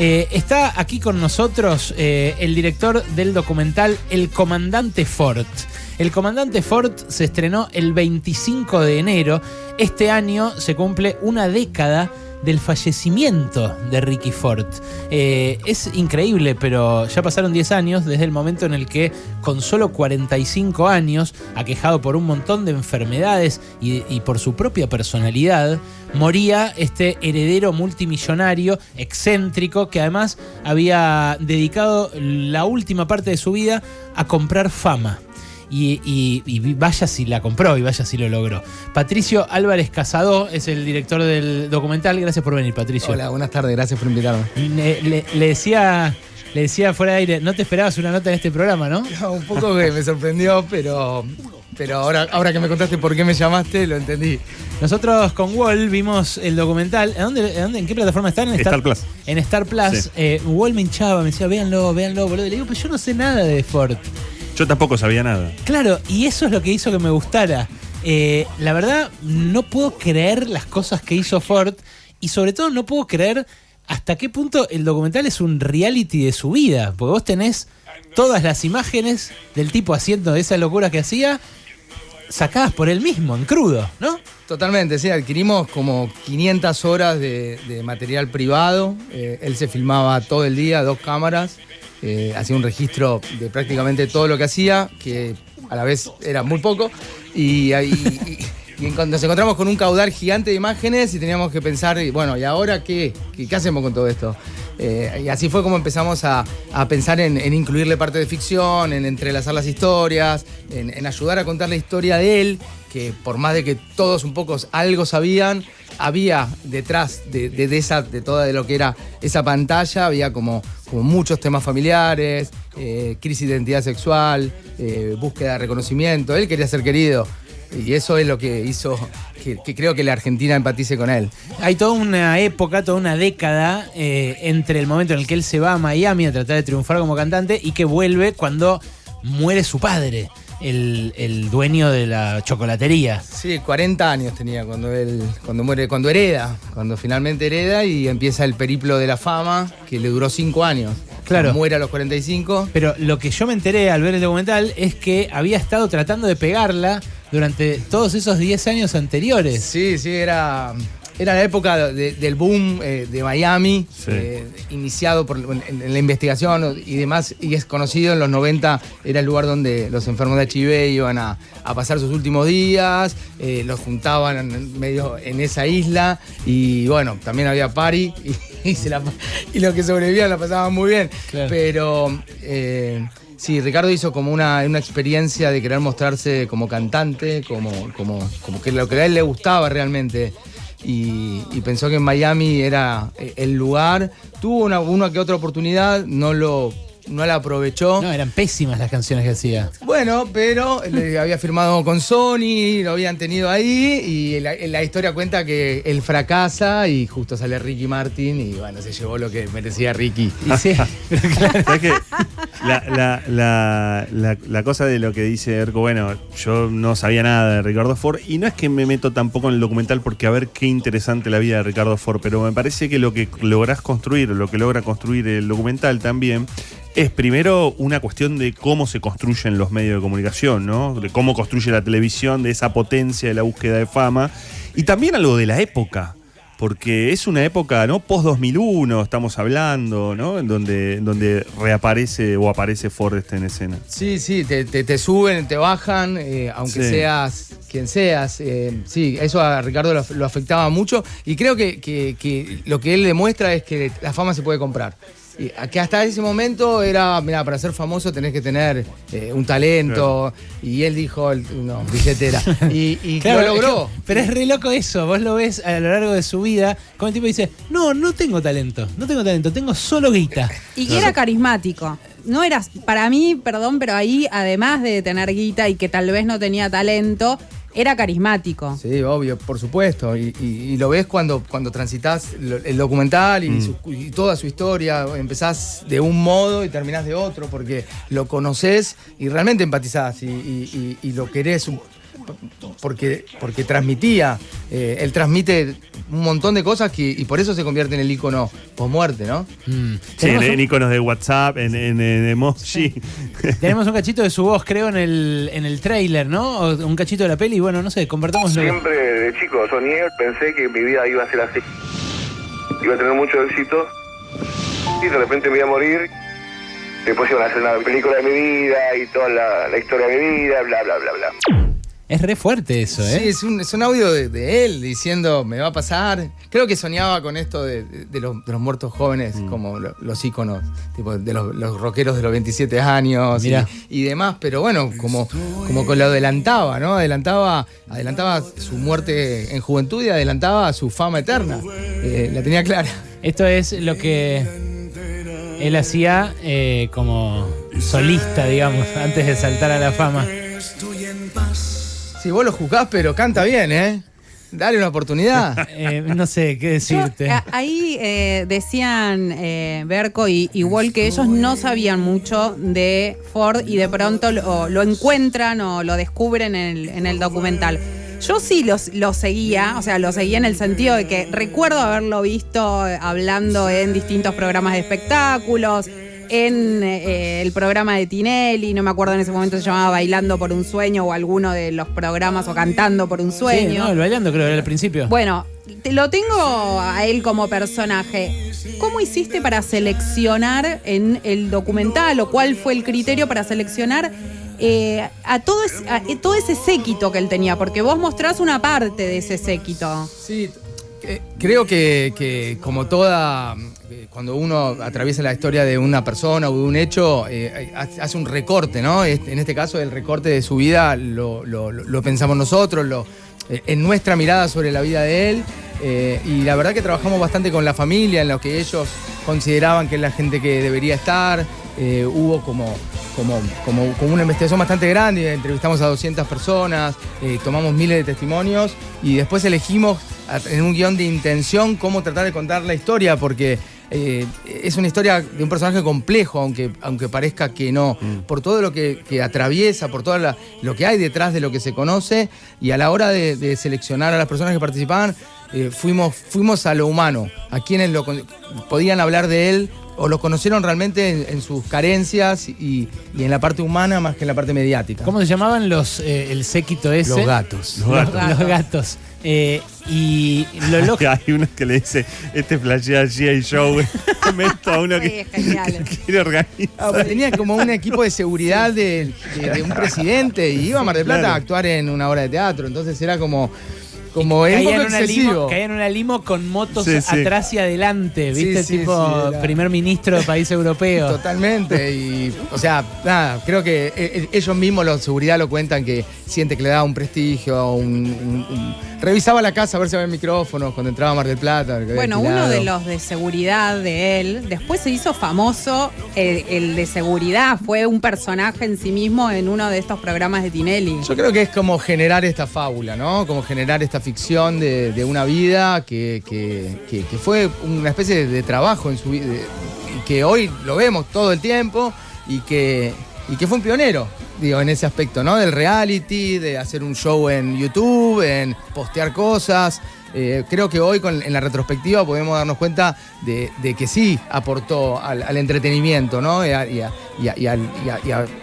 Eh, está aquí con nosotros eh, el director del documental El Comandante Ford. El Comandante Ford se estrenó el 25 de enero. Este año se cumple una década del fallecimiento de Ricky Ford. Eh, es increíble, pero ya pasaron 10 años desde el momento en el que, con solo 45 años, aquejado por un montón de enfermedades y, y por su propia personalidad, moría este heredero multimillonario, excéntrico, que además había dedicado la última parte de su vida a comprar fama. Y, y- y vaya si la compró y vaya si lo logró. Patricio Álvarez Casado es el director del documental. Gracias por venir, Patricio. Hola, buenas tardes, gracias por invitarme. Le, le- le decía, le decía fuera de aire, no te esperabas una nota en este programa, ¿no? Un poco que me sorprendió, pero, pero ahora, ahora que me contaste por qué me llamaste, lo entendí. Nosotros con Wall vimos el documental. ¿En, dónde, en, dónde- en qué plataforma está? En Star Plus. En Star Plus. Sí. Eh, Wall me hinchaba, me decía, véanlo, véanlo, boludo. Y Le digo, pero yo no sé nada de Ford. Yo tampoco sabía nada. Claro, y eso es lo que hizo que me gustara. Eh, la verdad, no puedo creer las cosas que hizo Ford y sobre todo no puedo creer hasta qué punto el documental es un reality de su vida. Porque vos tenés todas las imágenes del tipo haciendo esa locura que hacía sacadas por él mismo, en crudo, ¿no? Totalmente, sí, adquirimos como 500 horas de, de material privado. Eh, él se filmaba todo el día, dos cámaras. Eh, hacía un registro de prácticamente todo lo que hacía, que a la vez era muy poco. Y, ahí- nos encontramos con un caudal gigante de imágenes y teníamos que pensar, bueno, ¿y ahora? ¿Qué, qué hacemos con todo esto? Eh, y así fue como empezamos a, a pensar en, incluirle parte de ficción, en entrelazar las historias, en, en ayudar a contar la historia de él, que por más de que todos un poco algo sabían, había detrás de, de- de esa, de toda de lo que era esa pantalla, había como, como muchos temas familiares, eh, crisis de identidad sexual, eh, búsqueda de reconocimiento. Él quería ser querido. Y eso es lo que hizo que, que creo que la Argentina empatice con él. Hay toda una época, toda una década eh, entre el momento en el que él se va a Miami a tratar de triunfar como cantante y que vuelve cuando muere su padre, el, el dueño de la chocolatería. Sí, 40 años tenía cuando él, cuando muere, cuando hereda, cuando finalmente hereda y empieza el periplo de la fama, que le duró 5 años. Claro. Muere a los 45. Pero lo que yo me enteré al ver el documental es que había estado tratando de pegarla durante todos esos 10 años anteriores. Sí, sí, era, era la época de- del boom eh, de Miami, Sí. eh, iniciado por, en, en la investigación y demás, y es conocido en los 90, era el lugar donde los enfermos de HIV iban a, a pasar sus últimos días, eh, los juntaban en, medio en esa isla, y bueno, también había party, y, y se la- y los que sobrevivían la pasaban muy bien. Claro. Pero... Sí, Ricardo hizo como una, una experiencia de querer mostrarse como cantante, como, como, como que lo que a él le gustaba realmente. Y, y pensó que en Miami era eh, el lugar. Tuvo una, una que otra oportunidad, no, lo, no la aprovechó. No, eran pésimas las canciones que hacía. Bueno, pero le había firmado con Sony, lo habían tenido ahí y la, la historia cuenta que él fracasa y justo sale Ricky Martin y bueno, se llevó lo que merecía Ricky. Y la- la- la- la cosa de lo que dice Erco, bueno, yo no sabía nada de Ricardo Ford y no es que me meto tampoco en el documental porque a ver qué interesante la vida de Ricardo Ford, pero me parece que lo que lográs construir, lo que logra construir el documental también, es primero una cuestión de cómo se construyen los medios de comunicación, ¿no? De cómo construye la televisión, de esa potencia de la búsqueda de fama, y también algo de la época. Porque es una época, ¿no? Post-2001 estamos hablando, ¿no? En donde, donde reaparece o aparece Ford este en escena. Sí, sí, te, te- te suben, te bajan, eh, aunque Sí. seas quien seas. eh, sí, eso a Ricardo lo, lo afectaba mucho y creo que, que- que lo que él demuestra es que la fama se puede comprar. Y que hasta ese momento era, mira, para ser famoso tenés que tener eh, un talento. Y él dijo, el- no, billetera. Y, y Claro, lo logró. es que- pero es re loco eso. Vos lo ves a lo largo de su vida. Como el tipo dice: No, no tengo talento. No tengo talento. Tengo solo guita. Y que era carismático. No era, para mí, perdón, pero ahí, además de tener guita y que tal vez no tenía talento, era carismático. Sí, obvio, por supuesto. Y, y- y lo ves cuando, cuando transitas el documental y, su- y toda su historia. Empezás de un modo y terminás de otro porque lo conoces y realmente empatizás y, y- y- y lo querés un- porque, porque transmitía. eh, él transmite un montón de cosas que, y por eso se convierte en el icono post-muerte, ¿no? Mm. Sí, en, iconos de WhatsApp, en, en, en emoji. tenemos un cachito de su voz, creo, en el, en el trailer, ¿no? O un cachito de la peli. Bueno, no sé, compartámoslo. Siempre de chico soñé, pensé que mi vida iba a ser así. Iba a tener mucho éxito y de repente me iba a morir. Después iban a hacer una película de mi vida y toda la, la historia de mi vida, bla, bla, bla, bla. Es re fuerte eso, ¿eh? Sí, es un, es un audio de, de él diciendo, me va a pasar. Creo que soñaba con esto de, de- de los, de los muertos jóvenes, como lo- los íconos, tipo de los, los rockeros de los 27 años y, y demás, pero bueno, como, como que lo adelantaba, ¿no? Adelantaba, adelantaba su muerte en juventud y adelantaba su fama eterna. Eh, la tenía clara. Esto es lo que él hacía eh, como solista, digamos, antes de saltar a la fama. Si vos lo juzgás, pero canta bien, ¿eh? Dale una oportunidad. Eh, no sé qué decirte. ahí eh, decían eh, Berco y, y Wall que ellos no sabían mucho de Ford y de pronto lo, lo encuentran o lo descubren en el, en el documental. Yo sí los- lo seguía, o sea, lo seguía en el sentido de que recuerdo haberlo visto hablando en distintos programas de espectáculos, en eh, el programa de Tinelli, no me acuerdo en ese momento se llamaba Bailando por un sueño o alguno de los programas o Cantando por un Sí, sueño. no, el bailando creo que era al principio. Bueno, te lo tengo a él como personaje. ¿Cómo hiciste para seleccionar en el documental o cuál fue el criterio para seleccionar eh, a, todo es- a- eh, todo ese séquito que él tenía? Porque vos mostrás una parte de ese séquito. Sí, eh, creo que, como toda, eh, cuando uno atraviesa la historia de una persona o de un hecho, eh, hace un recorte, ¿no? En este caso, el recorte de su vida lo, pensamos nosotros, lo, en nuestra mirada sobre la vida de él. y la verdad que trabajamos bastante con la familia, en lo que ellos consideraban que es la gente que debería estar. Hubo como, como, como, como una investigación bastante grande, entrevistamos a 200 personas, tomamos miles de testimonios y después elegimos en un guion de intención cómo tratar de contar la historia, porque eh, es una historia de un personaje complejo, aunque, aunque parezca que no, por todo lo que, que atraviesa, por todo la- lo que hay detrás de lo que se conoce, y a la hora de, de seleccionar a las personas que participaban, eh, fuimos, fuimos a lo humano, a quienes lo, podían hablar de él o lo conocieron realmente en, en sus carencias y, y en la parte humana más que en la parte mediática. ¿Cómo se llamaban los eh, el séquito ese? Los gatos. Los Los, gatos. los gatos. Eh, y lo loco. Hay uno que le dice, este flashea G.I. Joe. Meto a uno Sí, que, es genial. que quiere organizar. Ah, pues tenía como un equipo de seguridad de, de- de un presidente y iba a Mar del Plata Claro. a actuar en una obra de teatro. Entonces era como, como era un Caía poco en, una limo, excesivo. caía en una limo con motos Sí, sí. atrás y adelante, Sí, ¿viste? sí, tipo sí, primer ministro de país europeo. Totalmente. Y, o sea, nada, creo que eh, eh, ellos mismos, la seguridad, lo cuentan que siente que le da un prestigio, un, un- un- revisaba la casa a ver si había micrófonos cuando entraba a Mar del Plata. Bueno, uno de los de seguridad de él, después se hizo famoso el, el de seguridad, fue un personaje en sí mismo en uno de estos programas de Tinelli. Yo creo que es como generar esta fábula, ¿no? Como generar esta ficción de, de una vida que, que- que- que fue una especie de, trabajo en su vida, que hoy lo vemos todo el tiempo y que, y que fue un pionero, digo, en ese aspecto, ¿no? Del reality, de hacer un show en YouTube, en postear cosas. Eh, creo que hoy con- en la retrospectiva podemos darnos cuenta de, de que sí aportó al, al entretenimiento, ¿no? Y a, y y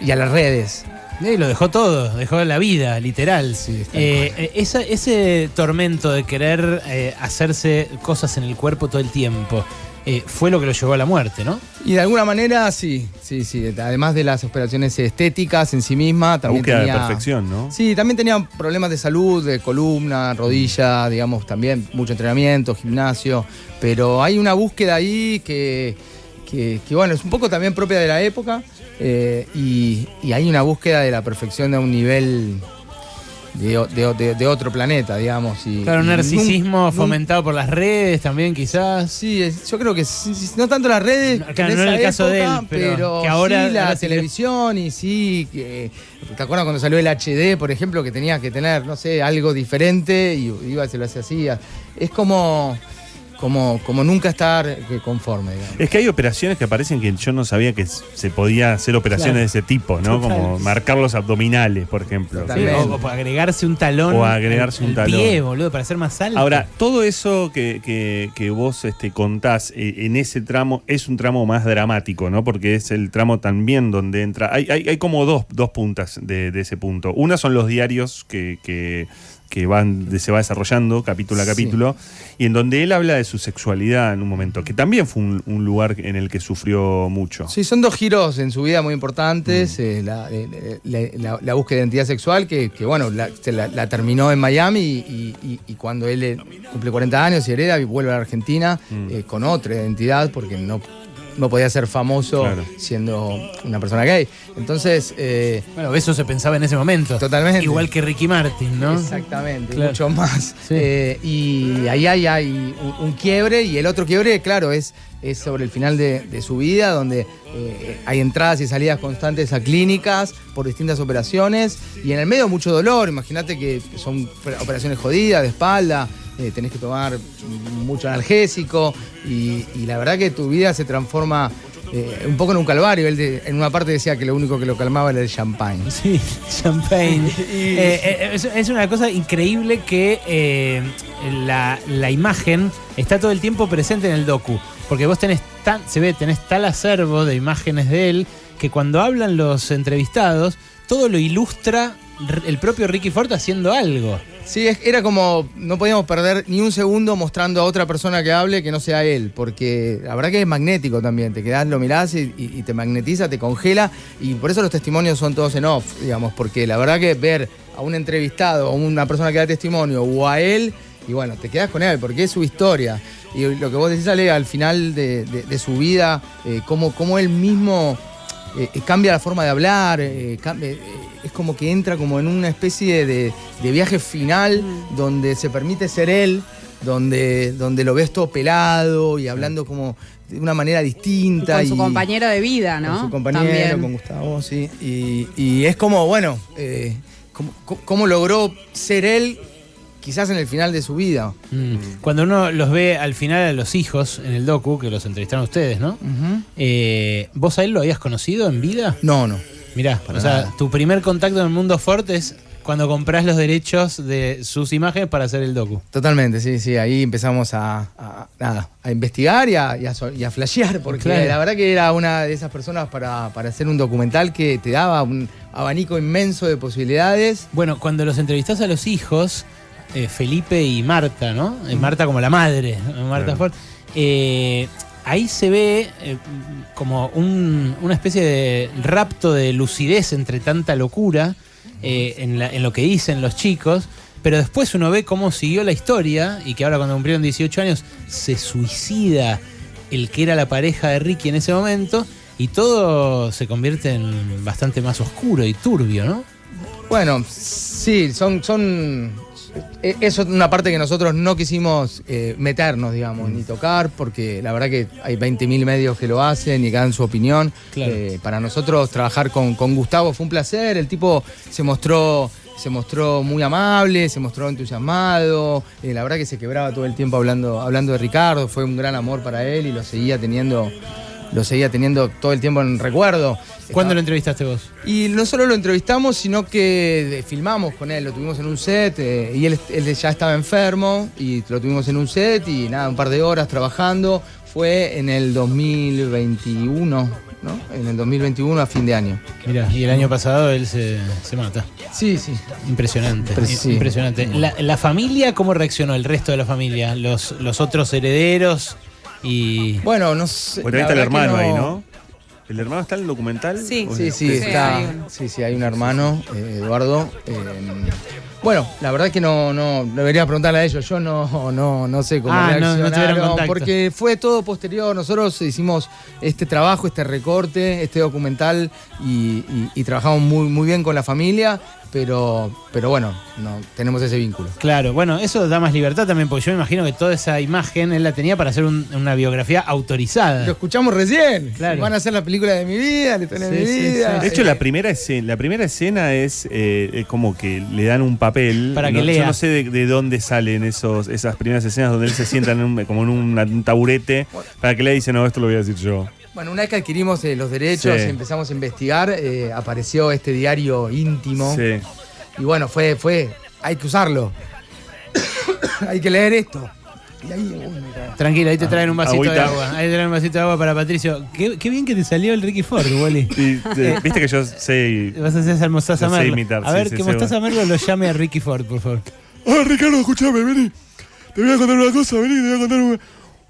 y las redes. Y lo dejó todo, dejó la vida, literal. Sí, está Eh, eh, esa- ese tormento de querer eh, hacerse cosas en el cuerpo todo el tiempo eh, fue lo que lo llevó a la muerte, ¿no? Y de alguna manera, sí, sí, sí. Además de las operaciones estéticas en sí misma, también búsqueda tenía. de perfección, ¿no? Sí, también tenía problemas de salud, de columna, rodilla, digamos, también mucho entrenamiento, gimnasio. Pero hay una búsqueda ahí que, que, que, bueno, es un poco también propia de la época. eh, y, y hay una búsqueda de la perfección a un nivel de, de de- de otro planeta, digamos. Y, Claro, un narcisismo nun- nun- fomentado por las redes también, quizás. Sí, es- yo creo que sí, sí, no tanto las redes, No, que claro, en no en esa el caso de época, él, pero que sí ahora- la ahora sí que- televisión y sí, que, ¿te acuerdas cuando salió el HD, por ejemplo, que tenía que tener, no sé, algo diferente y iba y se lo hacía así? Es como, como, como nunca estar eh, conforme, digamos. Es que hay operaciones que aparecen que yo no sabía que se podía hacer operaciones Claro. de ese tipo, ¿no? Total. Como marcar los abdominales, por ejemplo. Sí, o, o agregarse un talón. O agregarse un al talón. pie, boludo, para ser más alto. Ahora, todo eso que, que- que vos este, contás eh, en ese tramo es un tramo más dramático, ¿no? Porque es el tramo también donde entra. Hay, hay, hay como dos, dos puntas de, de ese punto. Una son los diarios que, que, que van, se va desarrollando capítulo a Sí. capítulo, y en donde él habla de su sexualidad en un momento, que también fue un, un lugar en el que sufrió mucho. Sí, son dos giros en su vida muy importantes. Mm. eh, la, eh, la- la- la búsqueda de identidad sexual, que, que, bueno, la, terminó en Miami y, y- y cuando él eh, cumple 40 años y hereda y vuelve a la Argentina Mm. eh, con otra identidad, porque no, no podía ser famoso Claro. siendo una persona gay. Entonces, eh, Bueno, eso se pensaba en ese momento. Totalmente. Igual que Ricky Martin, ¿no? Exactamente, Claro. mucho más. Sí. Eh, y ahí hay, hay un, un quiebre y el otro quiebre, claro, es, es sobre el final de, de su vida, donde eh, hay entradas y salidas constantes a clínicas por distintas operaciones y en el medio mucho dolor. Imagínate que son operaciones jodidas de espalda, eh, tenés que tomar mucho analgésico y, y la verdad que tu vida se transforma eh, un poco en un calvario. Él de- en una parte decía que lo único que lo calmaba era el champagne. Sí, champagne. Eh, es, es una cosa increíble que eh, la, la imagen está todo el tiempo presente en el docu. Porque vos tenés tan, se ve, tenés tal acervo de imágenes de él que cuando hablan los entrevistados, todo lo ilustra el propio Ricky Ford haciendo algo. Sí, era como, no podíamos perder ni un segundo mostrando a otra persona que hable que no sea él, porque la verdad que es magnético también, te quedás, lo mirás y, te magnetiza, te congela, y por eso los testimonios son todos en off, digamos, porque la verdad que ver a un entrevistado, a una persona que da testimonio, o a él, y bueno, te quedás con él, porque es su historia. Y lo que vos decís, Ale, al final de, su vida, eh, cómo él mismo eh, eh, cambia la forma de hablar, eh, cambia- eh, es como que entra como en una especie de, de viaje final donde se permite ser él, donde, donde lo ves todo pelado y hablando como de una manera distinta. Con su y- compañero de vida, ¿no? Con su compañero, También. con Gustavo, sí. Y, y es como, bueno, cómo, cómo logró ser él quizás en el final de su vida. Mm. Cuando uno los ve al final a los hijos en el docu, que los entrevistaron ustedes, ¿no? Eh, ¿Vos a él lo habías conocido en vida? No, no. Mirá, Para o sea, tu primer contacto en el mundo Ford es cuando compras los derechos de sus imágenes para hacer el docu. Totalmente, sí, sí. Ahí empezamos a, a- nada, a investigar y a, y a so- y a flashear, porque Claro. la verdad que era una de esas personas para, para hacer un documental que te daba un abanico inmenso de posibilidades. Bueno, cuando los entrevistás a los hijos, eh, Felipe y Marta, ¿no? Eh, Marta como la madre. Marta Claro. Ford. eh, ahí se ve eh, como un- una especie de rapto de lucidez entre tanta locura eh, en, la- en lo que dicen los chicos. Pero después uno ve cómo siguió la historia y que ahora cuando cumplieron 18 años se suicida el que era la pareja de Ricky en ese momento y todo se convierte en bastante más oscuro y turbio, ¿no? Bueno, sí, son, son. Eh, Eso es una parte que nosotros no quisimos eh, meternos, digamos, ni tocar, porque la verdad que hay 20.000 medios que lo hacen y que dan su opinión. Claro. Eh, para nosotros trabajar con, con Gustavo fue un placer. El tipo se mostró, se mostró muy amable, se mostró entusiasmado. eh, la verdad que se quebraba todo el tiempo hablando, hablando de Ricardo. Fue un gran amor para él y lo seguía teniendo, lo seguía teniendo todo el tiempo en recuerdo. ¿Cuándo lo entrevistaste vos? y no solo lo entrevistamos, sino que eh, filmamos con él, lo tuvimos en un set eh, y él, él ya estaba enfermo y lo tuvimos en un set y nada, un par de horas trabajando. Fue en el 2021, ¿no? En el 2021 a fin de año. Mira, y el año pasado él se, se mata. Sí, sí. Impresionante. Sí. Impresionante. La, la familia, ¿cómo reaccionó el resto de la familia? Los, los otros herederos y. Bueno, no sé. Bueno, ahí la está el hermano ahí, ¿no? ¿El hermano está en el documental? Sí. ¿O Sí, es- sí, Sí, está. Sí, sí, hay un hermano, eh, Eduardo. eh, bueno, la verdad que no, no, debería preguntarle a ellos. Yo no, no, no sé cómo Ah, no- no porque fue todo posterior. Nosotros hicimos este trabajo, este recorte, este documental y, y- y trabajamos muy, muy bien con la familia, pero, pero bueno, no tenemos ese vínculo. Claro, bueno, eso da más libertad también, porque yo me imagino que toda esa imagen él la tenía para hacer un- una biografía autorizada. Lo escuchamos recién. Claro. Van a hacer la película de mi vida, la historia de Sí, mi sí, vida. sí. De hecho, la primera escena, la primera escena es eh, como que le dan un papel papel. Para que No- lea. Yo no sé de, de dónde salen esos, esas primeras escenas donde él se sienta en un- como en un, un taburete para que lea y dice, no, esto lo voy a decir yo. Bueno, una vez que adquirimos eh, los derechos Sí. y empezamos a investigar, eh, apareció este diario íntimo. Sí. Y bueno, fue, fue, hay que usarlo. hay que leer esto. Y ahí, uy. Tranquilo, ahí te traen un vasito de agua. Ahí te traen un vasito de agua para Patricio. Qué, qué bien que te salió el Ricky Ford, Wally. Y, eh, Viste que yo sé. Vas a hacer esa Mostaza Merlo. imitar, a ver, sí, que sí, Mostaza. Merlo lo llame a Ricky Ford, por favor. Ah, Ricardo, escúchame, vení. Te voy a contar una cosa, vení, te voy a contar una,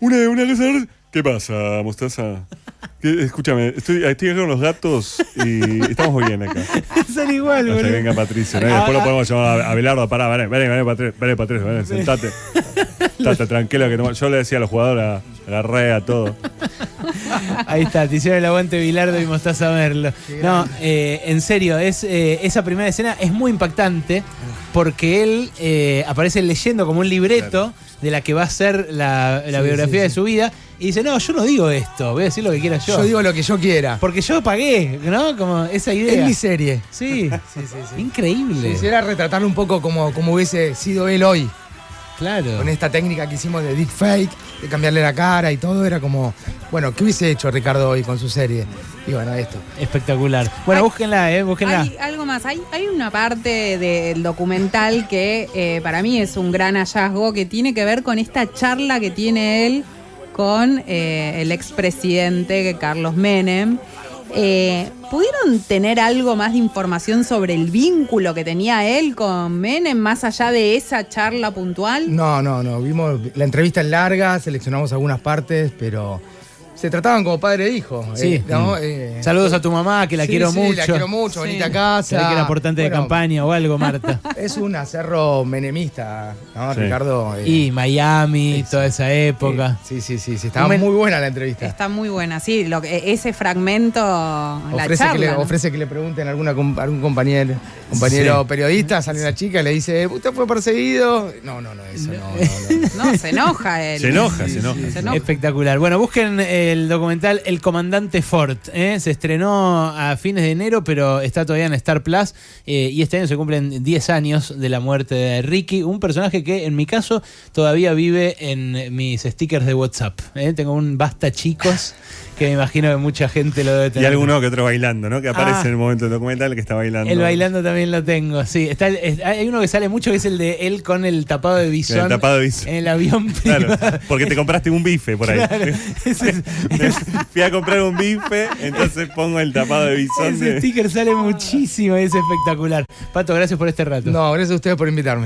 una, una cosa. ¿Qué pasa, Mostaza? ¿Qué- Escúchame, estoy, estoy acá con los gatos y estamos muy bien acá. Son igual, Hasta que boludo. venga Patricio. ¿no? Y después lo podemos llamar a Abelardo. Pará, vení, vení, vení, Patricio, vení, Patricio, vení, sentate. Sentate, tranquilo. Que no- yo le decía a los jugadores, agarré a todo. Ahí está, te hicieron el aguante Bilardo y Mostaza Merlo. No, eh, en serio, es, eh, esa primera escena es muy impactante porque él eh, aparece leyendo como un libreto de la que va a ser la, la Sí, biografía sí, de sí. su vida y dice, no, yo no digo esto, voy a decir lo que quiera yo. Yo digo lo que yo quiera. porque yo pagué, ¿no? Como esa idea. Es mi serie. Sí, increíble. Quisiera retratarlo un poco como, como hubiese sido él hoy. Claro. Con esta técnica que hicimos de deepfake, de cambiarle la cara y todo, era como, bueno, ¿qué hubiese hecho Ricardo hoy con su serie? Y bueno, esto. Espectacular. Bueno, Ay, búsquenla, eh, búsquenla. Hay algo más, hay, hay una parte del documental que eh, para mí es un gran hallazgo que tiene que ver con esta charla que tiene él con eh, el expresidente Carlos Menem. Eh, ¿Pudieron tener algo más de información sobre el vínculo que tenía él con Menem, más allá de esa charla puntual? No, no, no. Vimos la entrevista es larga, seleccionamos algunas partes, pero se trataban como padre e hijo. Sí. eh, ¿no? Mm. Eh, Saludos a tu mamá, que la sí, quiero sí, mucho. La quiero mucho, Sí. venite a casa. Que era aportante de campaña o algo, Marta. Es un acerro menemista, ¿no, Sí. Ricardo? Eh, y Miami, toda esa época. Sí, sí, sí, sí. Estaba muy buena la entrevista. Está muy buena, sí. Lo que, ese fragmento, la ofrece, charla. que le, ¿no? ofrece que le pregunten a alguna, algún compañero, compañero Sí. periodista, sale una chica y le dice, ¿usted fue perseguido? No, no, no, eso no, no, no. No, se enoja él. Se enoja, se enoja. Se enoja. Espectacular. Bueno, busquen el documental El Comandante Ford. ¿eh? Se estrenó a fines de enero, pero está todavía en Star Plus. eh, y este año se cumplen 10 años de la muerte de Ricky, un personaje que en mi caso todavía vive en mis stickers de WhatsApp. ¿eh? Tengo un basta chicos que me imagino que mucha gente lo debe Y tener. alguno que otro bailando, ¿no? Que aparece Ah. en el momento del documental que está bailando. El bailando también lo tengo, sí. Está es- hay uno que sale mucho que es el de él con el tapado de bisón. El tapado de bisón. En el avión Claro, porque te compraste un bife por ahí. Claro, ese, es- Fui a comprar un bife, entonces pongo el tapado de bisón. ese de- sticker sale muchísimo y es espectacular. Pato, gracias por este rato. No, gracias a ustedes por invitarme.